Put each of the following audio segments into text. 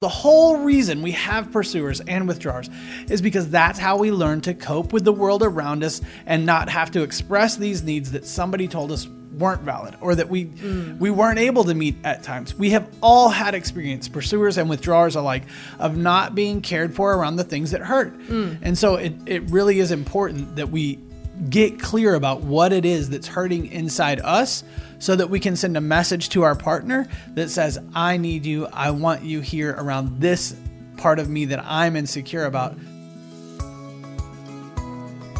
The whole reason we have pursuers and withdrawers is because that's how we learn to cope with the world around us and not have to express these needs that somebody told us weren't valid or that we mm. we weren't able to meet at times. We have all had experience, pursuers and withdrawers alike, of not being cared for around the things that hurt. Mm. And so it, it really is important that we get clear about what it is that's hurting inside us so that we can send a message to our partner that says, I need you, I want you here around this part of me that I'm insecure about.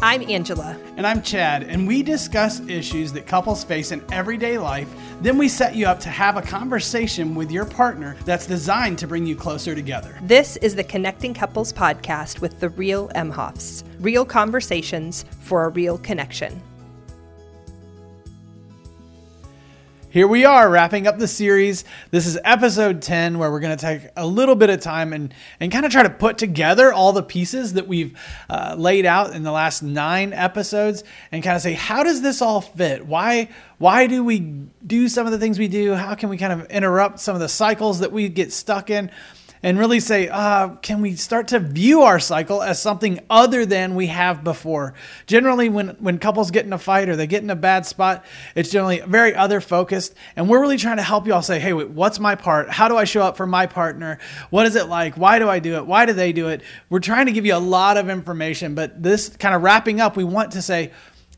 I'm Angela. And I'm Chad, and we discuss issues that couples face in everyday life. Then we set you up to have a conversation with your partner that's designed to bring you closer together. This is the Connecting Couples podcast with the real Emhoffs. Real conversations for a real connection. Here we are wrapping up the series. This is episode 10, where we're going to take a little bit of time and, and kind of try to put together all the pieces that we've uh, laid out in the last nine episodes and kind of say, how does this all fit? Why, why do we do some of the things we do? How can we kind of interrupt some of the cycles that we get stuck in? And really say, uh, can we start to view our cycle as something other than we have before? Generally, when, when couples get in a fight or they get in a bad spot, it's generally very other focused. And we're really trying to help you all say, hey, wait, what's my part? How do I show up for my partner? What is it like? Why do I do it? Why do they do it? We're trying to give you a lot of information, but this kind of wrapping up, we want to say,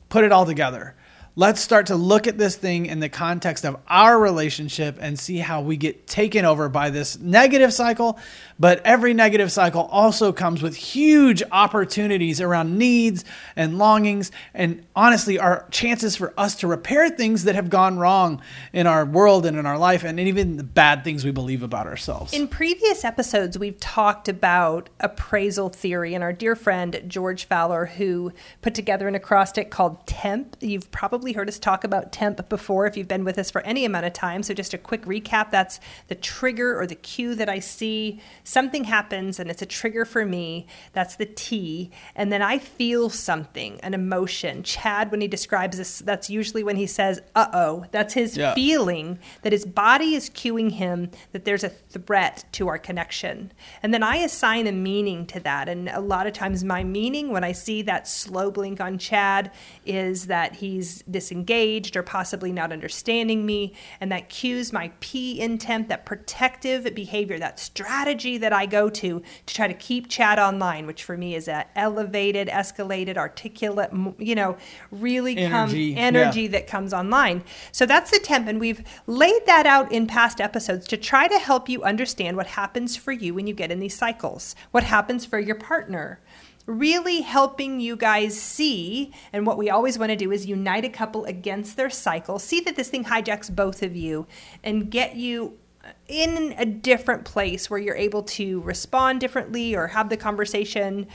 put it all together let's start to look at this thing in the context of our relationship and see how we get taken over by this negative cycle. But every negative cycle also comes with huge opportunities around needs and longings, and honestly, our chances for us to repair things that have gone wrong in our world and in our life, and even the bad things we believe about ourselves. In previous episodes, we've talked about appraisal theory, and our dear friend George Faller, who put together an acrostic called TEMP. You've probably probably heard us talk about temp before if you've been with us for any amount of time. So, just a quick recap that's the trigger or the cue that I see. Something happens and it's a trigger for me. That's the T. And then I feel something, an emotion. Chad, when he describes this, that's usually when he says, uh oh. That's his yeah. feeling that his body is cueing him that there's a threat to our connection. And then I assign a meaning to that. And a lot of times, my meaning when I see that slow blink on Chad is that he's disengaged or possibly not understanding me. And that cues my P intent, that protective behavior, that strategy that I go to to try to keep Chad online, which for me is that elevated, escalated, articulate, you know, really energy, come energy yeah. that comes online. So that's the temp. And we've laid that out in past episodes to try to help you understand what happens for you when you get in these cycles, what happens for your partner really helping you guys see and what we always want to do is unite a couple against their cycle see that this thing hijacks both of you and get you in a different place where you're able to respond differently or have the conversation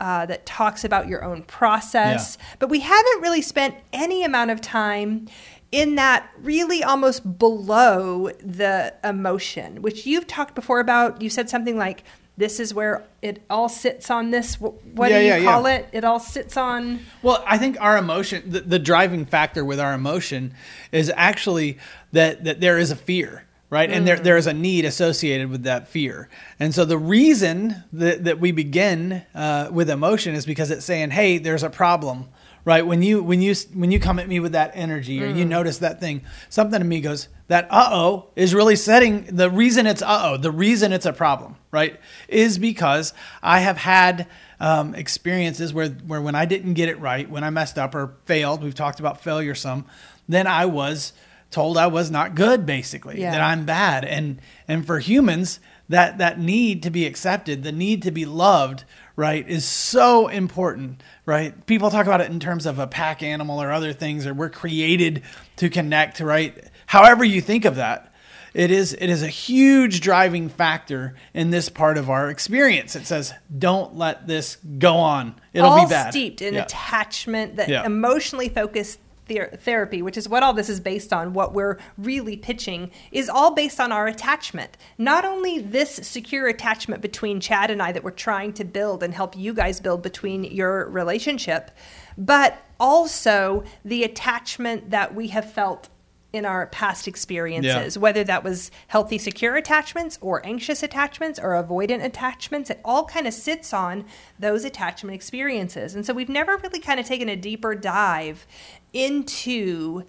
uh, that talks about your own process yeah. but we haven't really spent any amount of time in that really almost below the emotion which you've talked before about you said something like this is where it all sits on this what yeah, do you yeah, call yeah. it it all sits on well i think our emotion the, the, driving factor with our emotion is actually that that there is a fear right mm. and there, mm. there is a need associated with that fear and so the reason that, that we begin uh, with emotion is because it's saying hey there's a problem right when you when you when you come at me with that energy or mm. you notice that thing something to me goes that uh-oh is really setting the reason it's uh-oh the reason it's a problem right is because i have had um, experiences where where when i didn't get it right when i messed up or failed we've talked about failure some then i was told i was not good basically yeah. that i'm bad and and for humans that that need to be accepted the need to be loved right, is so important, right? People talk about it in terms of a pack animal or other things, or we're created to connect, right? However you think of that, it is it is a huge driving factor in this part of our experience. It says, "Don't let this go on; it'll All be bad." Steeped in yeah. attachment, that yeah. emotionally focused ther- therapy, which is what all this is based on, what we're really pitching, is all based on our attachment. Not only this secure attachment between Chad and I that we're trying to build and help you guys build between your relationship, but also the attachment that we have felt in our past experiences, yeah. whether that was healthy, secure attachments or anxious attachments or avoidant attachments. It all kind of sits on those attachment experiences. And so we've never really kind of taken a deeper dive into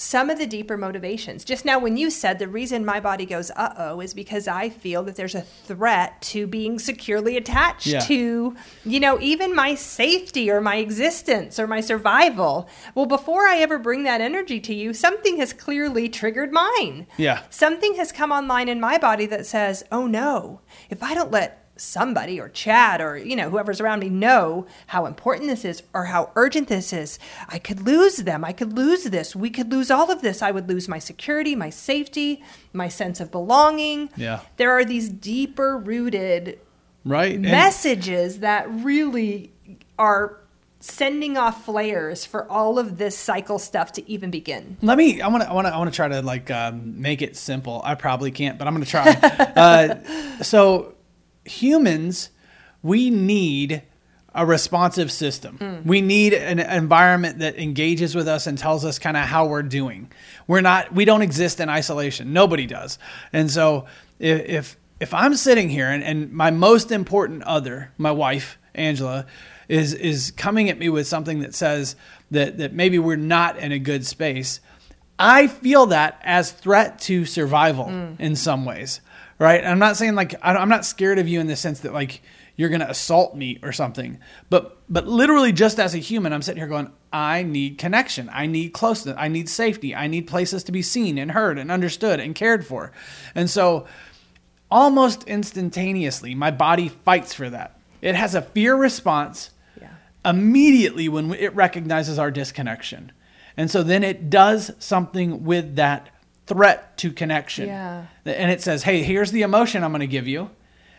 some of the deeper motivations. Just now, when you said the reason my body goes, uh oh, is because I feel that there's a threat to being securely attached yeah. to, you know, even my safety or my existence or my survival. Well, before I ever bring that energy to you, something has clearly triggered mine. Yeah. Something has come online in my body that says, oh no, if I don't let somebody or Chad or you know whoever's around me know how important this is or how urgent this is. I could lose them. I could lose this. We could lose all of this. I would lose my security, my safety, my sense of belonging. Yeah. There are these deeper rooted right messages and- that really are sending off flares for all of this cycle stuff to even begin. Let me. I want to. I want to. I want to try to like um, make it simple. I probably can't, but I'm going to try. uh, so humans, we need a responsive system. Mm. We need an environment that engages with us and tells us kind of how we're doing. We're not we don't exist in isolation. Nobody does. And so if if, if I'm sitting here and, and my most important other, my wife, Angela, is is coming at me with something that says that that maybe we're not in a good space, I feel that as threat to survival mm. in some ways right? I'm not saying like I'm not scared of you in the sense that like you're going to assault me or something, but but literally just as a human, I'm sitting here going, I need connection, I need closeness, I need safety, I need places to be seen and heard and understood and cared for, and so almost instantaneously, my body fights for that. It has a fear response yeah. immediately when it recognizes our disconnection. And so then it does something with that threat to connection. Yeah. And it says, hey, here's the emotion I'm going to give you.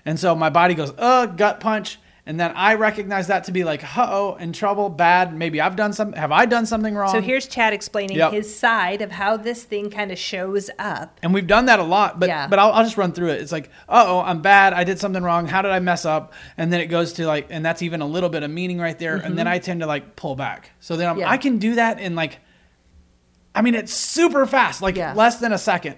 And so my body goes, uh, gut punch. And then I recognize that to be like, uh oh, in trouble, bad. Maybe I've done something. Have I done something wrong? So here's Chad explaining yep. his side of how this thing kind of shows up. And we've done that a lot, but yeah. but I'll, I'll just run through it. It's like, uh oh, I'm bad. I did something wrong. How did I mess up? And then it goes to like, and that's even a little bit of meaning right there. Mm-hmm. And then mm-hmm. I tend to like pull back. So then yeah. I can do that in like I mean, it's super fast, like yeah. less than a second,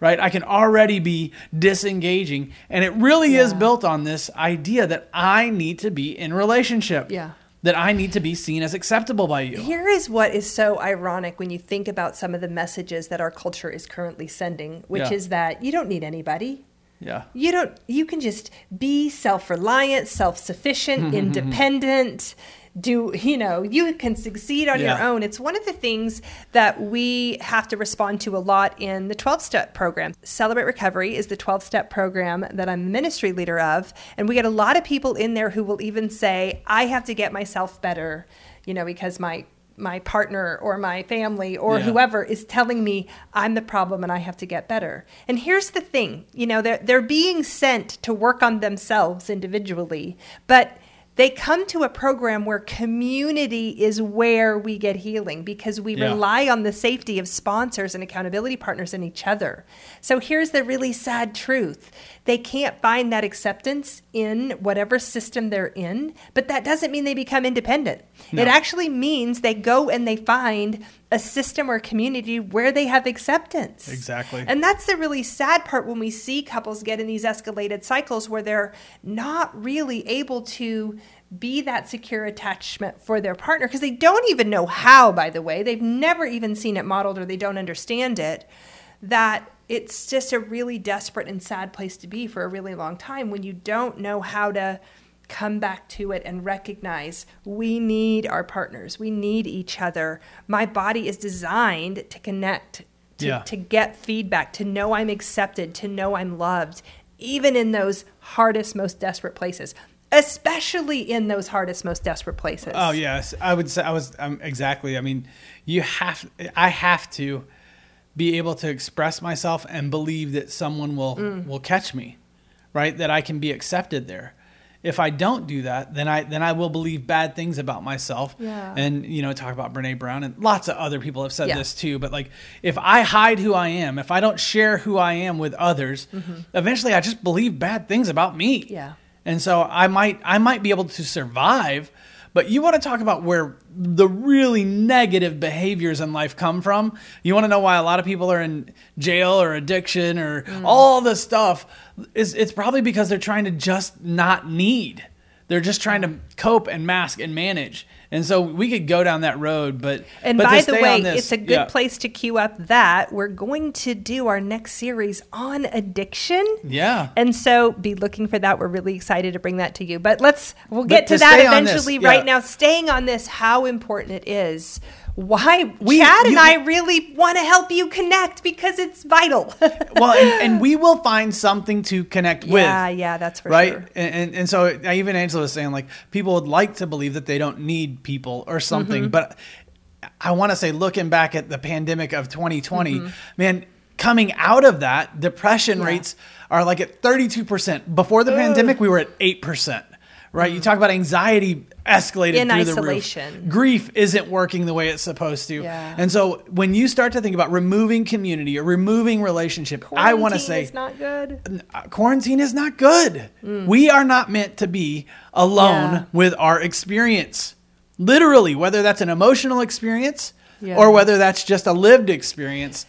right? I can already be disengaging. And it really yeah. is built on this idea that I need to be in relationship. Yeah. That I need to be seen as acceptable by you. Here is what is so ironic when you think about some of the messages that our culture is currently sending, which yeah. is that you don't need anybody. Yeah. You don't you can just be self-reliant, self-sufficient, mm-hmm, mm-hmm, mm-hmm. independent do you know you can succeed on yeah. your own it's one of the things that we have to respond to a lot in the 12 step program celebrate recovery is the 12 step program that i'm the ministry leader of and we get a lot of people in there who will even say i have to get myself better you know because my my partner or my family or yeah. whoever is telling me I'm the problem and I have to get better. And here's the thing, you know, they're they're being sent to work on themselves individually, but they come to a program where community is where we get healing because we yeah. rely on the safety of sponsors and accountability partners and each other. So here's the really sad truth they can't find that acceptance in whatever system they're in, but that doesn't mean they become independent. No. It actually means they go and they find a system or community where they have acceptance. Exactly. And that's the really sad part when we see couples get in these escalated cycles where they're not really able to be that secure attachment for their partner because they don't even know how, by the way. They've never even seen it modeled or they don't understand it. That it's just a really desperate and sad place to be for a really long time when you don't know how to come back to it and recognize we need our partners. We need each other. My body is designed to connect, to, yeah. to get feedback, to know I'm accepted, to know I'm loved, even in those hardest, most desperate places. Especially in those hardest, most desperate places. Oh yes, I would say I was um, exactly. I mean, you have. I have to be able to express myself and believe that someone will mm. will catch me, right? That I can be accepted there. If I don't do that, then I then I will believe bad things about myself. Yeah. And you know, talk about Brene Brown and lots of other people have said yeah. this too. But like, if I hide who I am, if I don't share who I am with others, mm-hmm. eventually I just believe bad things about me. Yeah. And so I might I might be able to survive, But you want to talk about where the really negative behaviors in life come from? You want to know why a lot of people are in jail or addiction or mm. all this stuff? Is it's probably because they're trying to just not need. They're just trying to cope and mask and manage. And so we could go down that road, but And but by the way, this- it's a good yeah. place to queue up that. We're going to do our next series on addiction. Yeah. And so be looking for that. We're really excited to bring that to you. But let's we'll But get to, to that eventually yeah. right now. Staying on this, how important it is. Why We- Chad and you- I really want to help you connect because it's vital. well, and, and we will find something to connect with. yeah, yeah, that's for right sure. and, and and so even angela was saying like people would like to believe that they don't need people or something Mm-hmm. but i want to say looking back at the pandemic of 2020 Mm-hmm. man coming out of that depression rates are like at 32% before the pandemic we were at 8% right you talk about anxiety escalated Mm. In through isolation. the roof grief isn't working the way it's supposed to Yeah. and so when you start to think about removing community or removing relationship i want to Quarantine say it's not good. uh, quarantine is not good. We are not meant to be alone Mm. Yeah. with our experience. Literally, whether that's an emotional experience Yeah. or whether that's just a lived experience.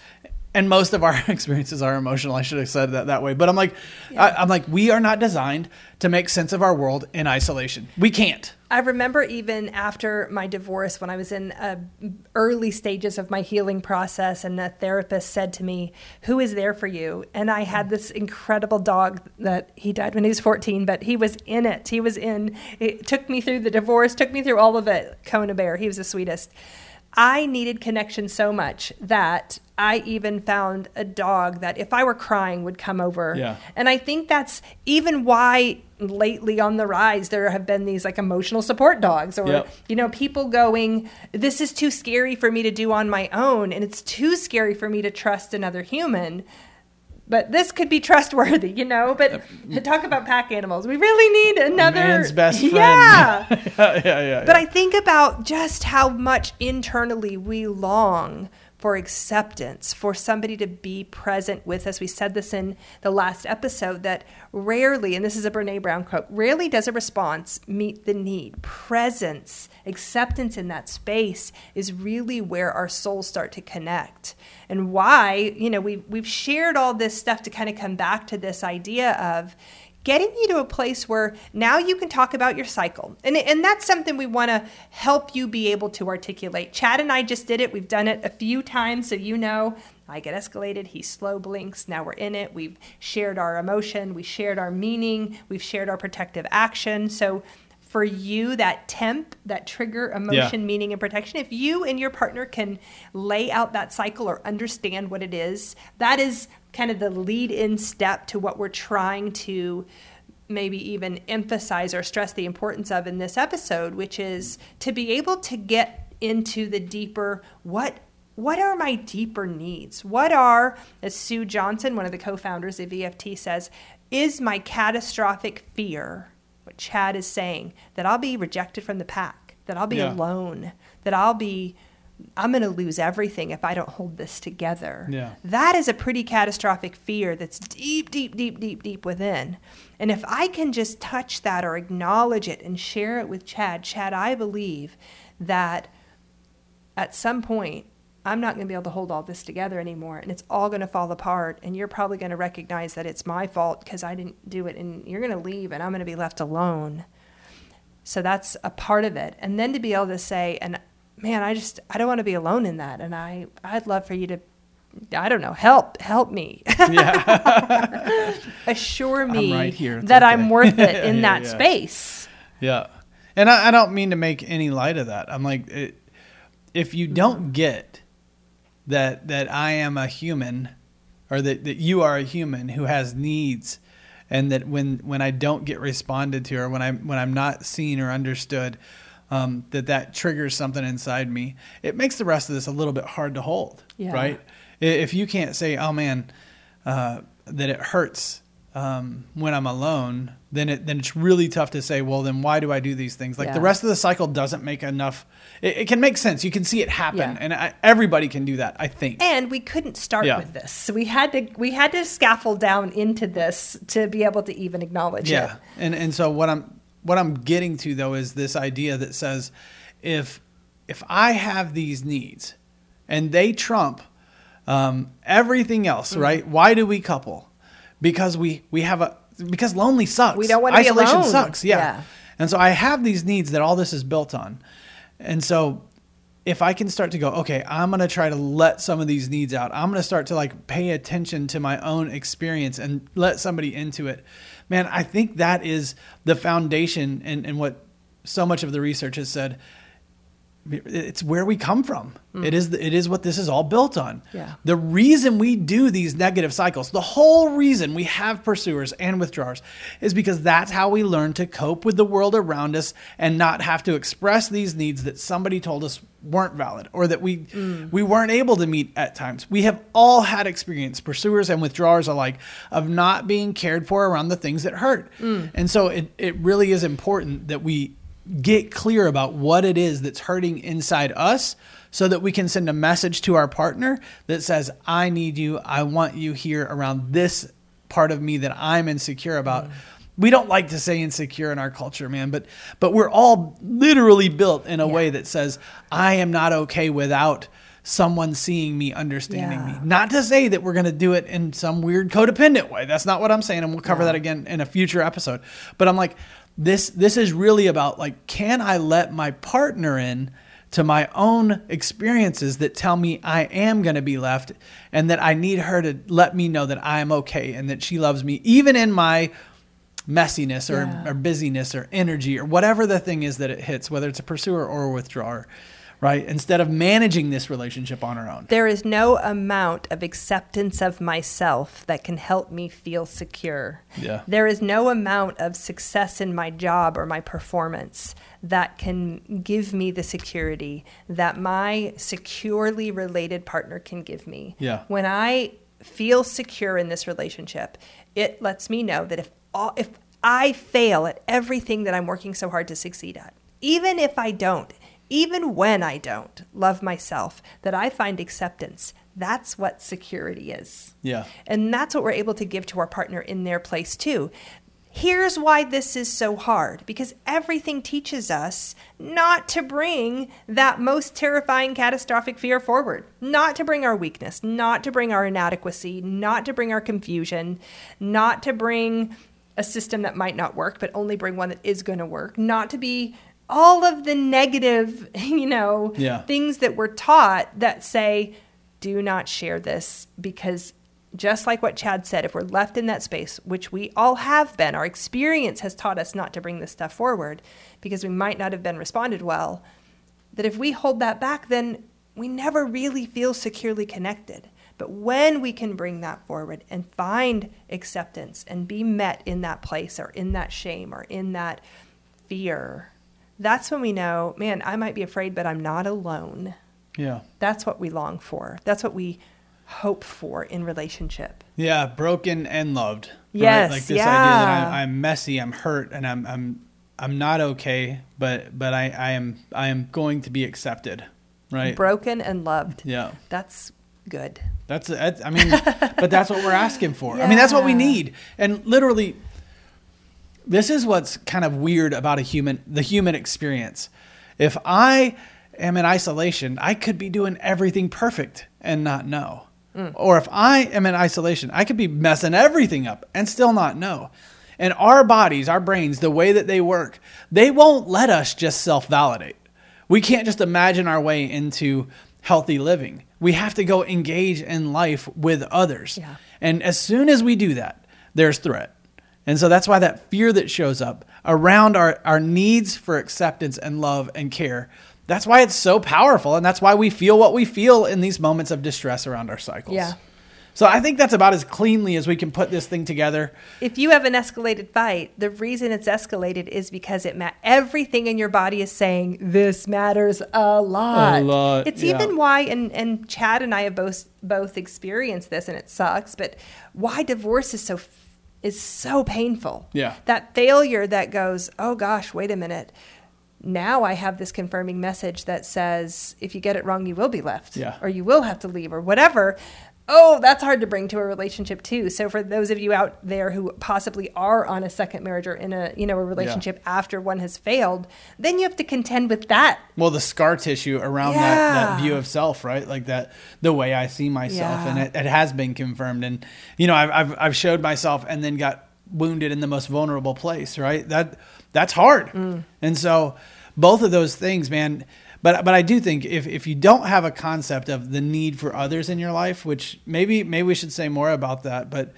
And most of our experiences are emotional. I should have said that that way. But I'm like, I, I'm like, we are not designed to make sense of our world in isolation. We can't. I remember even after my divorce, when I was in uh, early stages of my healing process, and a therapist said to me, "Who is there for you?" And I had this incredible dog that he died when he was 14, but he was in it. He was in. It took me through the divorce, took me through all of it. Kona Bear, he was the sweetest. I needed connection so much that I even found a dog that if I were crying would come over. Yeah. And I think that's even why lately on the rise there have been these like emotional support dogs or Yep. you know people going this is too scary for me to do on my own and it's too scary for me to trust another human but this could be trustworthy you know but talk about pack animals we really need another Man's best friend. yeah yeah, yeah, yeah. but I think about just how much internally we long for acceptance, for somebody to be present with us. We said this in the last episode that rarely, and this is a Brene Brown quote, rarely does a response meet the need. Presence, acceptance in that space is really where our souls start to connect. And why, you know, we've, we've shared all this stuff to kind of come back to this idea of getting you to a place where now you can talk about your cycle. And, and that's something we want to help you be able to articulate. Chad and I just did it. We've done it a few times, so you know I get escalated, he slow blinks. Now we're in it. We've shared our emotion, we shared our meaning, we've shared our protective action. So for you, that temp, that trigger emotion, meaning, and protection, if you and your partner can lay out that cycle or understand what it is, that is kind of the lead in step to what we're trying to maybe even emphasize or stress the importance of in this episode, which is to be able to get into the deeper what what are my deeper needs? What are, as Sue Johnson, one of the co-founders of EFT says, is my catastrophic fear, what Chad is saying, that I'll be rejected from the pack, that I'll be Yeah. alone, that I'll be I'm going to lose everything if I don't hold this together. Yeah. That is a pretty catastrophic fear that's deep, deep, deep, deep, deep within. And if I can just touch that or acknowledge it and share it with Chad, Chad, I believe that at some point, I'm not going to be able to hold all this together anymore and it's all going to fall apart. And you're probably going to recognize that it's my fault because I didn't do it. And you're going to leave and I'm going to be left alone. So that's a part of it. And then to be able to say, and man, I just, I don't want to be alone in that. And I, I'd love for you to, I don't know, help, help me. Assure me right here. It's that okay. I'm worth it in Yeah, that yeah. space. Yeah. And I, I don't mean to make any light of that. I'm like, it, if you don't Mm-hmm. get that that I am a human, or that, that you are a human who has needs, and that when when I don't get responded to, or when I'm when I'm not seen or understood, um, that that triggers something inside me. It makes the rest of this a little bit hard to hold, Yeah. right? If you can't say, "Oh man," uh, that it hurts um, when I'm alone, then it then it's really tough to say, well, then why do I do these things? Like the rest of the cycle doesn't make enough. It, it can make sense. You can see it happen, Yeah. and I, everybody can do that. I think. And we couldn't start Yeah. with this. So we had to we had to scaffold down into this to be able to even acknowledge yeah, it. Yeah, and and so what I'm what I'm getting to though is this idea that says if if I have these needs and they trump um, everything else, Mm-hmm. right? Why do we couple? Because we we have a because lonely sucks. We don't wanna be Isolation alone. sucks. Yeah. Yeah. And so I have these needs that all this is built on. And so if I can start to go, okay, I'm going to try to let some of these needs out. I'm going to start to like pay attention to my own experience and let somebody into it. Man, I think that is the foundation and, and what so much of the research has said. It's where we come from. Mm. It is it is what this is all built on. Yeah. The reason we do these negative cycles, the whole reason we have pursuers and withdrawers is because that's how we learn to cope with the world around us and not have to express these needs that somebody told us weren't valid or that we mm. we weren't able to meet at times. We have all had experience, pursuers and withdrawers alike, of not being cared for around the things that hurt. Mm. And so it, it really is important that we get clear about what it is that's hurting inside us so that we can send a message to our partner that says, I need you. I want you here around this part of me that I'm insecure about. We don't like to say insecure in our culture, man, but but we're all literally built in a way that says, I am not okay without someone seeing me, understanding Yeah. me. Not to say that we're going to do it in some weird codependent way. That's not what I'm saying, and we'll cover that again in a future episode. But I'm like, this this is really about like, can I let my partner in to my own experiences that tell me I am going to be left, and that I need her to let me know that I am okay and that she loves me, even in my messiness or, Yeah. or busyness or energy or whatever the thing is that it hits, whether it's a pursuer or a withdrawer, right? Instead of managing this relationship on our own. There is no amount of acceptance of myself that can help me feel secure. Yeah. There is no amount of success in my job or my performance that can give me the security that my securely related partner can give me. Yeah. When I feel secure in this relationship, it lets me know that if all, if I fail at everything that I'm working so hard to succeed at, even if I don't, even when I don't love myself, that I find acceptance. That's what security is. Yeah. And that's what we're able to give to our partner in their place too. Here's why this is so hard because everything teaches us not to bring that most terrifying catastrophic fear forward, not to bring our weakness, not to bring our inadequacy, not to bring our confusion, not to bring a system that might not work, but only bring one that is going to work, not to be all of the negative, you know, Yeah. things that we're taught that say, do not share this because just like what Chad said, if we're left in that space, which we all have been, our experience has taught us not to bring this stuff forward because we might not have been responded well. That if we hold that back, then we never really feel securely connected. But when we can bring that forward and find acceptance and be met in that place or in that shame or in that fear, that's when we know, man, I might be afraid, but I'm not alone. Yeah. That's what we long for. That's what we hope for in relationship. Yeah, broken and loved. Yes, Like this idea that. I'm, I'm messy, I'm hurt, and I'm I'm I'm not okay, but but I, I am I am going to be accepted. Right. Broken and loved. Yeah. That's good. That's, that's I mean, but that's what we're asking for. I mean, that's what we need. And literally, this is what's kind of weird about a human, the human experience. If I am in isolation, I could be doing everything perfect and not know. Hmm. Or if I am in isolation, I could be messing everything up and still not know. And our bodies, our brains, the way that they work, they won't let us just self validate. We can't just imagine our way into healthy living. We have to go engage in life with others. Yeah. And as soon as we do that, there's threat. And so that's why that fear that shows up around our, our needs for acceptance and love and care, that's why it's so powerful. And that's why we feel what we feel in these moments of distress around our cycles. Yeah. So I think that's about as cleanly as we can put this thing together. If you have an escalated fight, the reason it's escalated is because it ma- everything in your body is saying this matters a lot. A lot, It's yeah. even why and and Chad and I have both both experienced this and it sucks, but why divorce is so is so painful. Yeah. That failure that goes, "Oh gosh, wait a minute. Now I have this confirming message that says if you get it wrong, you will be left Yeah. or you will have to leave or whatever." Oh, that's hard to bring to a relationship too. So for those of you out there who possibly are on a second marriage or in a you know a relationship after one has failed, then you have to contend with that. Well, the scar tissue around that, that view of self, right? Like that, the way I see myself, Yeah. and it, it has been confirmed. And you know, I've, I've I've showed myself, and then got wounded in the most vulnerable place, right? That that's hard. Mm. And so, both of those things, man. But but I do think if if you don't have a concept of the need for others in your life, which maybe maybe we should say more about that, but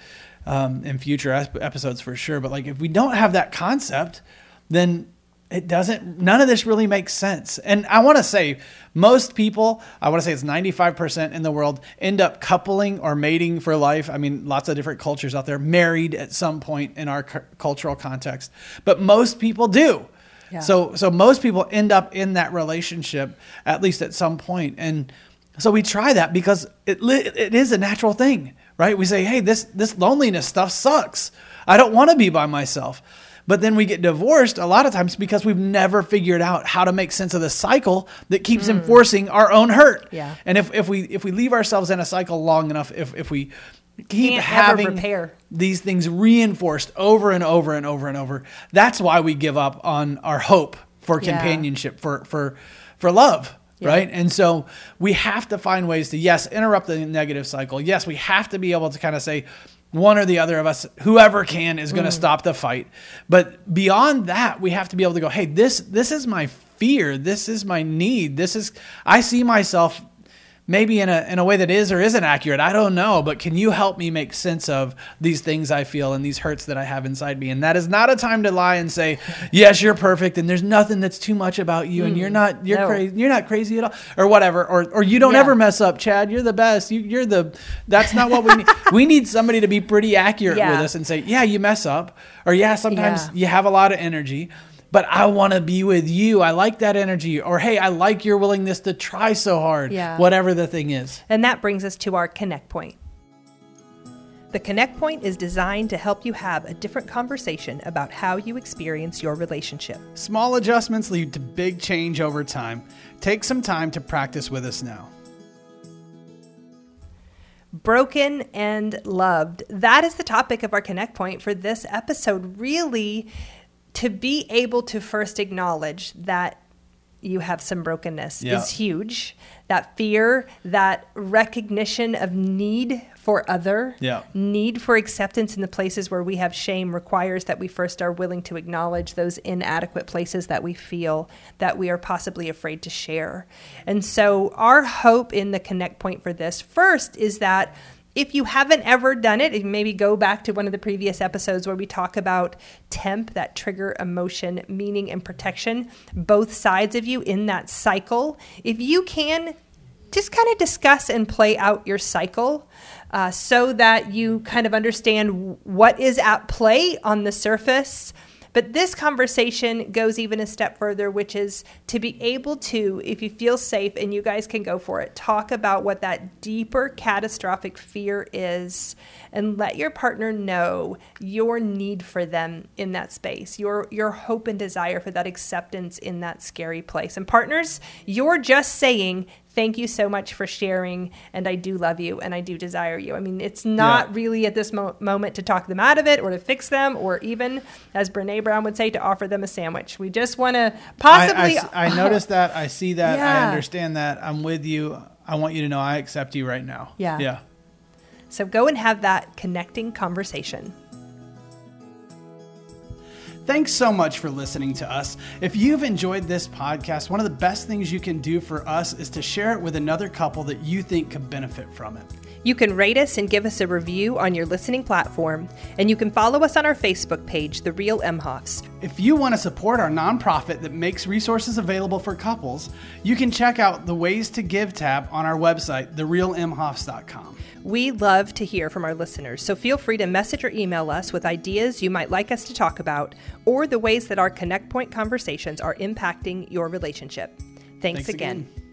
um, in future ep- episodes for sure. But like if we don't have that concept, then it doesn't none of this really makes sense. And i want to say most people i want to say it's 95% in the world end up coupling or mating for life. I mean lots of different cultures out there married at some point in our cu- cultural context. But most people do Yeah. so so most people end up in that relationship at least at some point and so we try that because it it is a natural thing right we say hey this this loneliness stuff sucks i don't want to be by myself but then we get divorced a lot of times because we've never figured out how to make sense of the cycle that keeps enforcing our own hurt. Mm. Yeah. And if, if we if we leave ourselves in a cycle long enough, if if we keep Can't having repair. These things reinforced over and over and over and over, that's why we give up on our hope for Yeah. companionship, for for for love. Yeah. Right. And so we have to find ways to, yes, interrupt the negative cycle. Yes, we have to be able to kind of say, one or the other of us, whoever can, is going to mm. stop the fight. But beyond that, we have to be able to go, hey, this this is my fear. This is my need. This is I see myself maybe in a in a way that is or isn't accurate. I don't know, but can you help me make sense of these things I feel and these hurts that I have inside me? And that is not a time to lie and say, "Yes, you're perfect and there's nothing that's too much about you and you're hmm. not you're no. crazy. You're not crazy at all." Or whatever. Or or you don't Yeah. ever mess up, Chad. You're the best. You, you're the that's not what we need. we need somebody to be pretty accurate Yeah. with us and say, "Yeah, you mess up." Or, "Yeah, sometimes Yeah. you have a lot of energy." But I want to be with you. I like that energy. Or, hey, I like your willingness to try so hard. Yeah. Whatever the thing is. And that brings us to our Connect Point. The Connect Point is designed to help you have a different conversation about how you experience your relationship. Small adjustments lead to big change over time. Take some time to practice with us now. Broken and loved. That is the topic of our Connect Point for this episode. Really, to be able to first acknowledge that you have some brokenness Yeah. is huge. That fear, that recognition of need for other, Yeah. need for acceptance in the places where we have shame requires that we first are willing to acknowledge those inadequate places that we feel that we are possibly afraid to share. And so, our hope in the connect point for this first is that if you haven't ever done it, maybe go back to one of the previous episodes where we talk about temp, that trigger emotion, meaning, and protection, both sides of you in that cycle. If you can just kind of discuss and play out your cycle uh, so that you kind of understand what is at play on the surface. But this conversation goes even a step further, which is to be able to, if you feel safe and you guys can go for it, talk about what that deeper catastrophic fear is and let your partner know your need for them in that space, your, your hope and desire for that acceptance in that scary place. And partners, you're just saying, thank you so much for sharing and i do love you and i do desire you i mean it's not Yeah. really at this mo- moment to talk them out of it or to fix them or even as brene brown would say to offer them a sandwich we just want to possibly I, I, I noticed that. I see that. I understand that. I'm with you. I want you to know I accept you right now. Yeah. Yeah. so go and have that connecting conversation Thanks so much for listening to us. If you've enjoyed this podcast, one of the best things you can do for us is to share it with another couple that you think could benefit from it. you can rate us and give us a review on your listening platform and you can follow us on our facebook page the real emhoffs If you want to support our nonprofit that makes resources available for couples, you can check out the Ways to Give tab on our website, therealemhoffs.com. We love to hear from our listeners, so feel free to message or email us with ideas you might like us to talk about or the ways that our Connect Point conversations are impacting your relationship. Thanks, Thanks again. again.